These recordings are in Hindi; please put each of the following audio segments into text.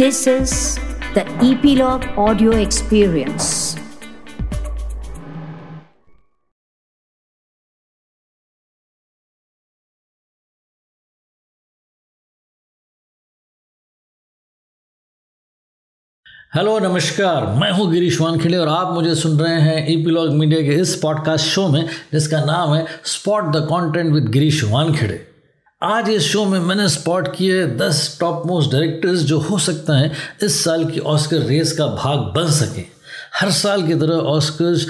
This is the Epilogue Audio Experience. Hello नमस्कार मैं हूँ गिरीश वानखेड़े और आप मुझे सुन रहे हैं ईपीलॉग मीडिया के इस पॉडकास्ट शो में, जिसका नाम है spot the content with Girish Wankhede आज इस शो में मैंने स्पॉट किए दस टॉप मोस्ट डायरेक्टर्स जो हो सकता है इस साल की ऑस्कर रेस का भाग बन सकें। हर साल की तरह ऑस्कर्स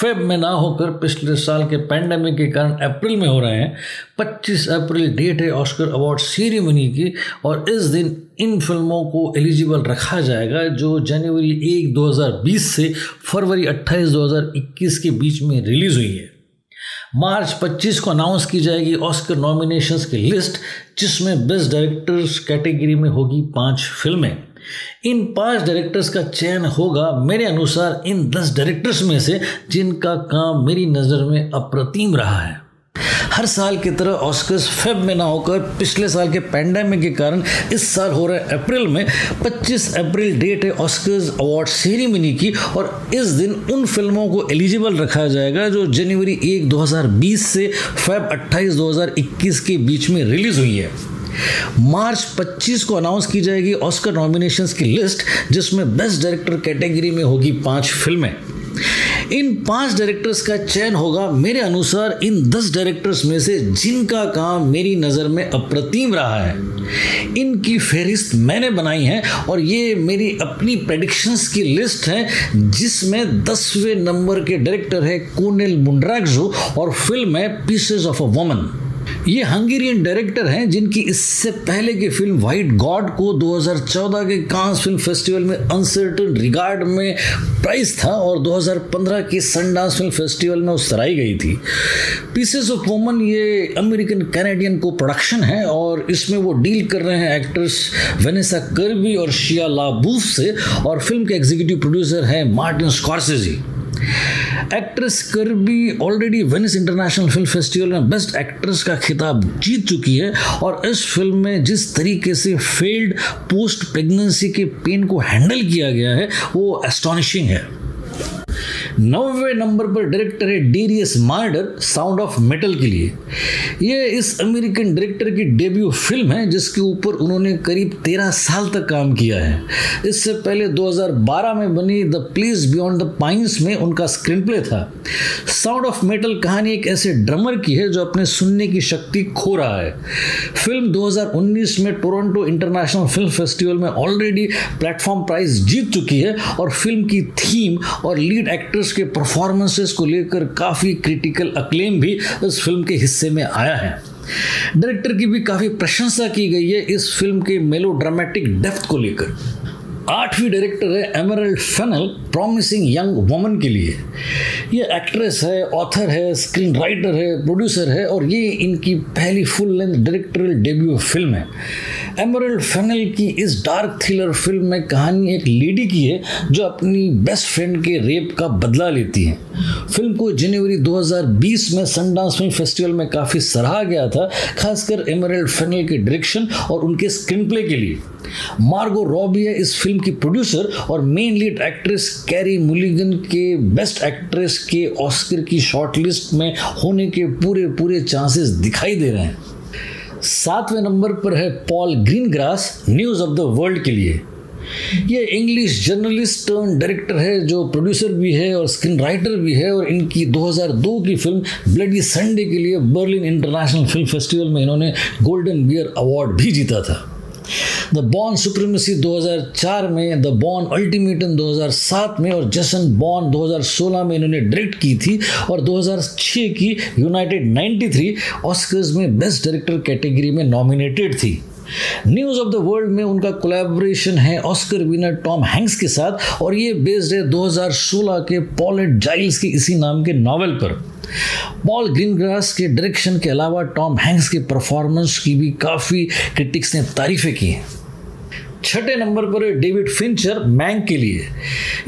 फेब में ना होकर पिछले साल के पैंडमिक के कारण अप्रैल में हो रहे हैं। 25 अप्रैल डेट है ऑस्कर अवार्ड सेरेमनी की और इस दिन इन फ़िल्मों को एलिजिबल रखा जाएगा जो जनवरी एक 2020 से फरवरी 28 2021 के बीच में रिलीज़ हुई है। मार्च 25 को अनाउंस की जाएगी ऑस्कर नॉमिनेशंस की लिस्ट जिसमें बेस्ट डायरेक्टर्स कैटेगरी में होगी पाँच फ़िल्में इन पाँच डायरेक्टर्स का चयन होगा मेरे अनुसार इन दस डायरेक्टर्स में से जिनका काम मेरी नज़र में अप्रतिम रहा है। हर साल की तरह ऑस्कर्स फेब में ना होकर पिछले साल के पैंडेमिक के कारण इस साल हो रहे अप्रैल में 25 अप्रैल डेट है ऑस्कर्स अवार्ड सेरेमनी की और इस दिन उन फ़िल्मों को एलिजिबल रखा जाएगा जो जनवरी एक 2020 से फेब 28 2021 के बीच में रिलीज़ हुई है। मार्च 25 को अनाउंस की जाएगी ऑस्कर नॉमिनेशंस की लिस्ट जिसमें बेस्ट डायरेक्टर कैटेगरी में होगी पाँच फ़िल्में। इन पाँच डायरेक्टर्स का चयन होगा। मेरे अनुसार इन दस डायरेक्टर्स में से जिनका काम मेरी नज़र में अप्रतिम रहा है, इनकी फहरिस्त मैंने बनाई है और ये मेरी अपनी प्रडिक्शंस की लिस्ट है, जिसमें दसवें नंबर के डायरेक्टर है कोनेल मुंड्राग्जो और फ़िल्म है पीसेज ऑफ़ अ वुमन ये हंगेरियन डायरेक्टर हैं जिनकी इससे पहले की फ़िल्म वाइट गॉड को 2014 के कांस फ़िल्म फेस्टिवल में अनसर्टन रिगार्ड में प्राइज था और 2015 की सनडांस फ़िल्म फेस्टिवल में सराई गई थी। पीसेस ऑफ़ वुमन ये अमेरिकन कैनेडियन को प्रोडक्शन है और इसमें वो डील कर रहे हैं एक्ट्रेस वेनेसा कर्बी और शिया लाबूफ से और फ़िल्म के एग्जीक्यूटिव प्रोड्यूसर हैं Martin Scorsese actress Kirby already Venice international film festival में बेस्ट एक्ट्रेस का खिताब जीत चुकी है और इस फ़िल्म में जिस तरीके से फेल्ड पोस्ट प्रेगनेंसी के पेन को हैंडल किया गया है, वो एस्टॉनिशिंग है। नौवे नंबर पर डायरेक्टर है Darius Marder sound of metal के लिए। ये इस अमेरिकन डायरेक्टर की डेब्यू फ़िल्म है, जिसके ऊपर उन्होंने करीब तेरह साल तक काम किया है। इससे पहले 2012 में बनी the place beyond the pines में उनका स्क्रीन प्ले था। साउंड ऑफ़ मेटल कहानी एक ऐसे ड्रमर की है, जो अपने सुनने की शक्ति खो रहा है। फ़िल्म 2019 में टोरंटो इंटरनेशनल फ़िल्म फेस्टिवल में ऑलरेडी प्लेटफॉर्म प्राइज जीत चुकी है और फ़िल्म की थीम और लीड एक्टर्स के परफॉर्मेंसेस को लेकर काफ़ी क्रिटिकल अक्लेम भी इस फ़िल्म के हिस्से में आया है। डायरेक्टर की भी काफ़ी प्रशंसा की गई है इस फ़िल्म के मेलो ड्रामेटिक डेप्थ को लेकर। आठवीं डायरेक्टर है Emerald Fennell promising young woman के लिए। ये एक्ट्रेस है ऑथर है स्क्रीन राइटर है प्रोड्यूसर है और ये इनकी पहली full length directorial debut film है। एमरल्ड फनल की इस डार्क थ्रिलर फ़िल्म में कहानी एक लेडी की है, जो अपनी बेस्ट फ्रेंड के रेप का बदला लेती है। फ़िल्म को जनवरी 2020 में सनडांस फ़िल्म फेस्टिवल में काफ़ी सराहा गया था, खासकर एमरल्ड फनल के डायरेक्शन और उनके स्क्रीन प्ले के लिए। मार्गो रॉबी इस फ़िल्म की प्रोड्यूसर और main lead actress Carey Mulligan के बेस्ट एक्ट्रेस के ऑस्कर की शॉर्टलिस्ट में होने के पूरे पूरे चांसेस दिखाई दे रहे हैं। सातवें नंबर पर है Paul Greengrass news of the world के लिए। ये इंग्लिश जर्नलिस्ट टर्न डायरेक्टर है, जो प्रोड्यूसर भी है और स्क्रीन राइटर भी है, और इनकी 2002 की फ़िल्म ब्लडी संडे के लिए बर्लिन इंटरनेशनल फ़िल्म फेस्टिवल में इन्होंने गोल्डन बियर अवार्ड भी जीता था। द बॉर्न सुप्रीमेसी 2004 में द बॉर्न अल्टीमेटम 2007 में और जसन बॉर्न 2016 में इन्होंने डायरेक्ट की थी और 2006 की यूनाइटेड 93 ऑस्कर्स में बेस्ट डायरेक्टर कैटेगरी में नॉमिनेटेड थी। न्यूज़ ऑफ़ द वर्ल्ड में उनका कोलैबोरेशन है ऑस्कर विनर टॉम हैंक्स के साथ और ये बेस्ड है 2016 के पॉलेट जाइल्स के इसी नाम के नावल पर। पॉल ग्रीनग्रास के डायरेक्शन के अलावा टॉम हैंक्स के परफॉर्मेंस की भी काफ़ी क्रिटिक्स ने तारीफें की हैं। छठे नंबर पर है डेविड फिंचर, मैंग के लिए।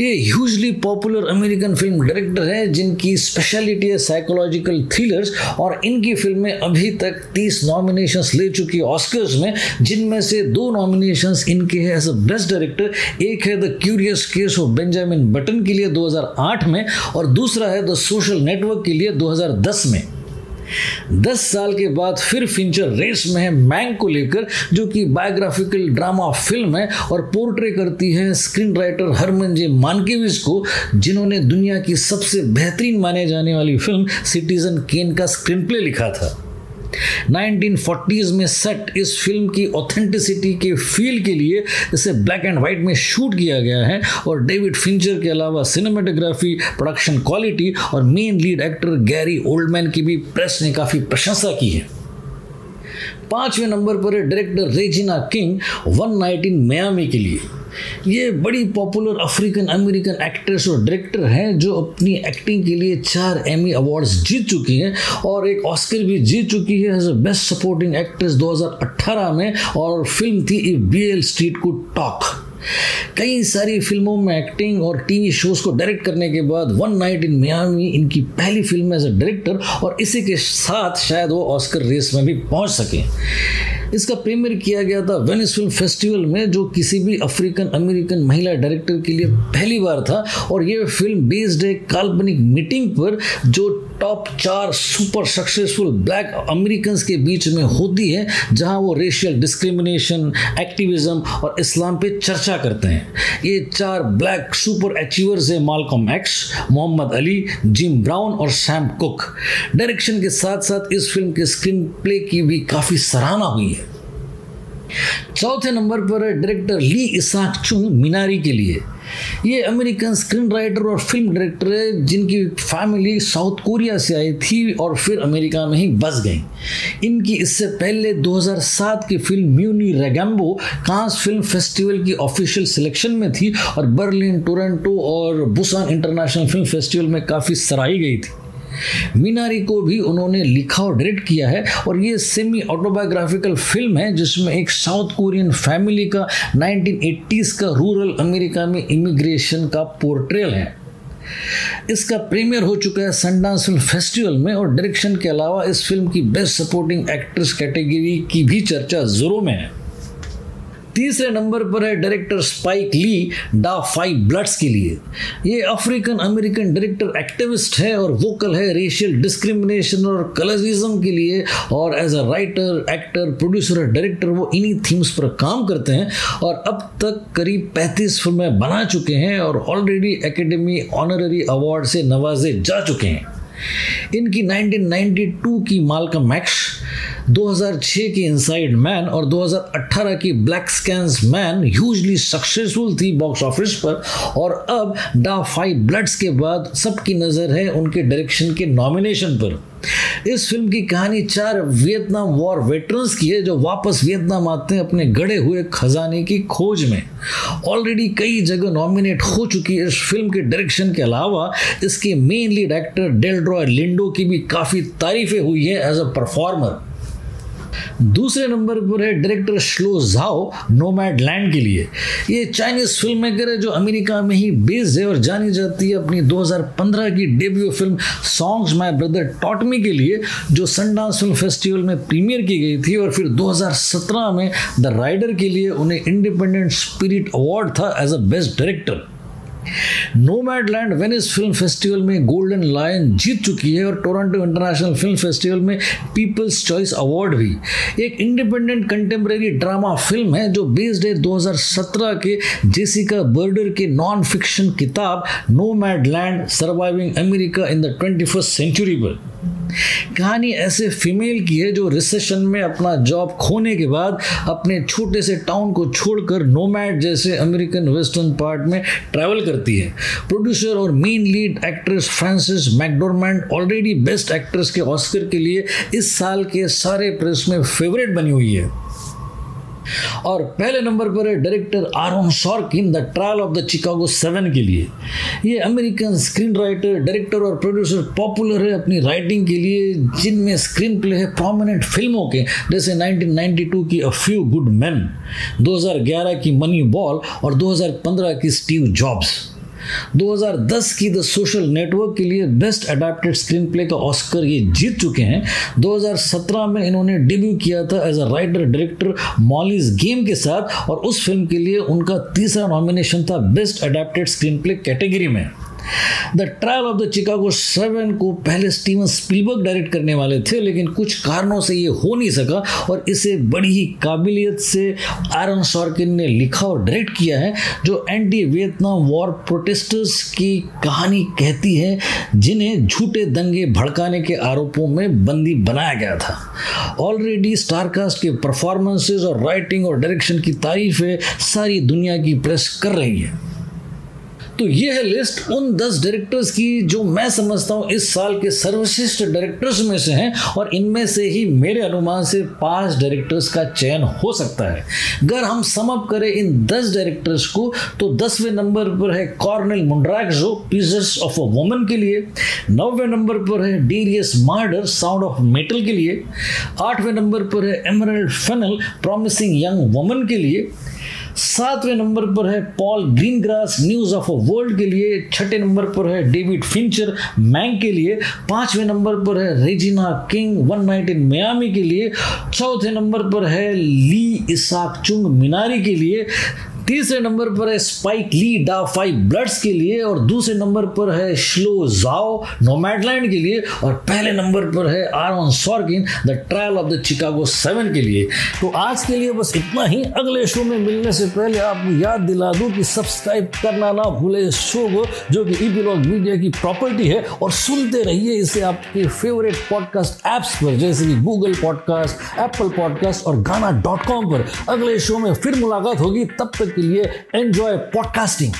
ये hugely popular American film director है, जिनकी स्पेशलिटी है साइकोलॉजिकल थ्रिलर्स और इनकी फ़िल्में अभी तक 30 नॉमिनेशंस ले चुकी है ऑस्कर्स में, जिनमें से दो नॉमिनेशंस इनके हैं एज अ बेस्ट डायरेक्टर एक है the curious case of Benjamin Button के लिए 2008 में, और दूसरा है द सोशल नेटवर्क के लिए 2010 में। दस साल के बाद फिर फिंचर रेस में है मैंग को लेकर, जो कि बायोग्राफिकल ड्रामा फ़िल्म है और पोर्ट्रे करती है screen writer Herman J Mankiewicz को, जिन्होंने दुनिया की सबसे बेहतरीन माने जाने वाली फ़िल्म सिटीजन केन का स्क्रीन प्ले लिखा था। 1940s में सेट इस फ़िल्म की ऑथेंटिसिटी के फील के लिए इसे ब्लैक एंड व्हाइट में शूट किया गया है और डेविड फिंचर के अलावा सिनेमाटोग्राफी प्रोडक्शन क्वालिटी और main lead actor Gary Oldman की भी प्रेस ने काफ़ी प्रशंसा की है। पाँचवें नंबर पर है director Regina King one night in Miami के लिए। ये बड़ी पॉपुलर अफ्रीकन अमेरिकन एक्ट्रेस और डायरेक्टर हैं जो अपनी एक्टिंग के लिए चार एमी अवार्ड्स जीत चुकी हैं और एक ऑस्कर भी जीत चुकी है as a best supporting actress 2018 में और फ़िल्म थी बी एल स्ट्रीट को टॉक कई सारी फ़िल्मों में एक्टिंग और टीवी शोज़ को डायरेक्ट करने के बाद वन नाइट इन मियामी इनकी पहली फ़िल्म एज अ डायरेक्टर और इसी के साथ शायद वो ऑस्कर रेस में भी पहुँच सके। इसका प्रीमियर किया गया था वेनिस फ़िल्म फेस्टिवल में, जो किसी भी अफ्रीकन, अमेरिकन महिला डायरेक्टर के लिए पहली बार था। और ये फ़िल्म बेस्ड है काल्पनिक मीटिंग पर, जो टॉप चार सुपर सक्सेसफुल ब्लैक अमेरिकन के बीच में होती है, जहाँ वो रेशियल डिस्क्रिमिनेशन एक्टिविज्म और इस्लाम पे चर्चा करते हैं। ये चार ब्लैक सुपर अचीवर्स है Malcolm X Muhammad Ali Jim Brown और सैम कुक डायरेक्शन के साथ साथ इस फ़िल्म के स्क्रीन प्ले की भी काफ़ी सराहना हुई है। चौथे नंबर पर है director Lee Isaac Chung Minari के लिए। ये अमेरिकन स्क्रीन राइटर और फ़िल्म डायरेक्टर है, जिनकी फैमिली साउथ कोरिया से आई थी और फिर अमेरिका में ही बस गई। इनकी इससे पहले 2007 की film Munyurangabo Cannes film festival की ऑफिशियल सिलेक्शन में थी और बर्लिन टोरंटो और बुसान इंटरनेशनल फ़िल्म फेस्टिवल में काफ़ी सराही गई थी। मीनारी को भी उन्होंने लिखा और डायरेक्ट किया है और ये सेमी ऑटोबायोग्राफिकल फ़िल्म है, जिसमें एक साउथ कोरियन फैमिली का 1980s का रूरल अमेरिका में इमिग्रेशन का पोर्ट्रेल है। इसका प्रीमियर हो चुका है संडांस फ़िल्म फेस्टिवल में और डायरेक्शन के अलावा इस फ़िल्म की बेस्ट सपोर्टिंग एक्ट्रेस कैटेगरी की भी चर्चा जोरों में है। तीसरे नंबर पर है डायरेक्टर स्पाइक ली, डा फाइव ब्लड्स के लिए। ये अफ्रीकन अमेरिकन डायरेक्टर एक्टिविस्ट है और वोकल है रेशियल डिस्क्रिमिनेशन और कलरिज्म के लिए। और as a writer actor producer और डायरेक्टर वो इन्हीं थीम्स पर काम करते हैं। और अब तक करीब 35 फ़िल्में बना चुके हैं और ऑलरेडी एकेडमी ऑनररी अवार्ड से नवाजे जा चुके हैं। इनकी 1992 की मालकम मैक्स 2006 की इनसाइड मैन और 2018 की BlacKkKlansman hugely successful थी बॉक्स ऑफ़िस पर और अब डा फाइव ब्लड्स के बाद सबकी नज़र है उनके डायरेक्शन के नॉमिनेशन पर। इस फ़िल्म की कहानी चार वियतनाम वॉर वेटरन्स की है जो वापस वियतनाम आते हैं अपने गड़े हुए खजाने की खोज में। ऑलरेडी कई जगह नॉमिनेट हो चुकी है इस फ़िल्म के डायरेक्शन के अलावा। इसके main lead actor Delroy Lindo की भी काफ़ी तारीफें हुई है एज अ परफॉर्मर दूसरे नंबर पर है डायरेक्टर श्लो जाओ नोमैड लैंड के लिए। ये चाइनीज़ फ़िल्म मेकर है जो अमेरिका में ही बेस्ड है और जानी जाती है अपनी 2015 की debut film songs my brother taught me के लिए, जो संडांस फ़िल्म फेस्टिवल में प्रीमियर की गई थी और फिर 2017 में द राइडर के लिए उन्हें इंडिपेंडेंट स्पिरिट अवार्ड था as a best director Nomadland Venice film festival में गोल्डन लायन जीत चुकी है और टोरंटो इंटरनेशनल फ़िल्म फेस्टिवल में पीपल्स चॉइस अवार्ड भी। एक इंडिपेंडेंट कंटेम्प्रेरी ड्रामा फ़िल्म है जो बेस्ड है 2017 के जेसिका बर्डर के नॉन फिक्शन किताब Nomadland surviving America in the twenty century पर। कहानी ऐसे फीमेल की है जो रिसेशन में अपना जॉब खोने के बाद अपने छोटे से टाउन को छोड़कर नोमैड जैसे अमेरिकन वेस्टर्न पार्ट में ट्रैवल करती है। प्रोड्यूसर और main lead actress Frances McDormand already best actress के ऑस्कर के लिए इस साल के सारे प्रेस में फेवरेट बनी हुई है। और पहले नंबर पर है director Aaron Sorkin in the trial of the Chicago seven के लिए। ये अमेरिकन स्क्रीन राइटर डायरेक्टर और प्रोड्यूसर पॉपुलर है अपनी राइटिंग के लिए, जिनमें स्क्रीन प्ले है प्रोमिनेंट फ़िल्मों के, जैसे 1992 की अ फ्यू गुड मैन 2011 की मनी बॉल और 2015 की स्टीव जॉब्स 2010 की द सोशल नेटवर्क के लिए बेस्ट अडेप्टेड स्क्रीन प्ले का ऑस्कर ये जीत चुके हैं। 2017 में इन्होंने डेब्यू किया था as a writer, director Molly's game के साथ और उस फ़िल्म के लिए उनका तीसरा नॉमिनेशन था best adapted screen play category में। The trial of the Chicago seven को पहले स्टीवन स्पीलबर्ग डायरेक्ट करने वाले थे, लेकिन कुछ कारणों से ये हो नहीं सका और इसे बड़ी ही काबिलियत से आयरन सॉर्किन ने लिखा और डायरेक्ट किया है, जो एंटी वियतनाम वॉर प्रोटेस्टर्स की कहानी कहती है, जिन्हें झूठे दंगे भड़काने के आरोपों में बंदी बनाया गया था। ऑलरेडी स्टारकास्ट के परफॉर्मेंसेज और राइटिंग और डायरेक्शन की तारीफें सारी दुनिया की प्रेस कर रही है। तो ये है लिस्ट उन दस डायरेक्टर्स की जो मैं समझता हूँ इस साल के सर्वश्रेष्ठ डायरेक्टर्स में से हैं और इनमें से ही मेरे अनुमान से पाँच डायरेक्टर्स का चयन हो सकता है। अगर हम समअप करें इन दस डायरेक्टर्स को तो दसवें नंबर पर है कॉर्नल मुंड्रैक जो पीसेस ऑफ़ अ वुमन के लिए, नौवें नंबर पर है Darius Marder sound of metal के लिए, आठवें नंबर पर है Emerald Fennell promising young woman के लिए सातवें नंबर पर है Paul Greengrass news of a world के लिए, छठे नंबर पर है डेविड फिंचर, मैंग के लिए, पाँचवें नंबर पर है Regina King, one night in Miami के लिए, चौथे नंबर पर है ली इसाक चुंग मिनारी के लिए तीसरे नंबर पर है स्पाइक ली डा फाइव ब्लड्स के लिए और दूसरे नंबर पर है श्लो जाओ नोमैडलैंड के लिए और पहले नंबर पर है Aaron Sorkin, the trial of the Chicago seven के लिए। तो आज के लिए बस इतना ही। अगले शो में मिलने से पहले आपको याद दिला दूँ कि सब्सक्राइब करना ना भूले शो को, जो कि ई मीडिया की प्रॉपर्टी है और सुनते रहिए इसे आपके फेवरेट पॉडकास्ट एप्स पर, जैसे कि गूगल पॉडकास्ट एप्पल पॉडकास्ट और गाना डॉट कॉम पर। अगले शो में फिर मुलाकात होगी। तब तक के लिए एंजॉय पॉडकास्टिंग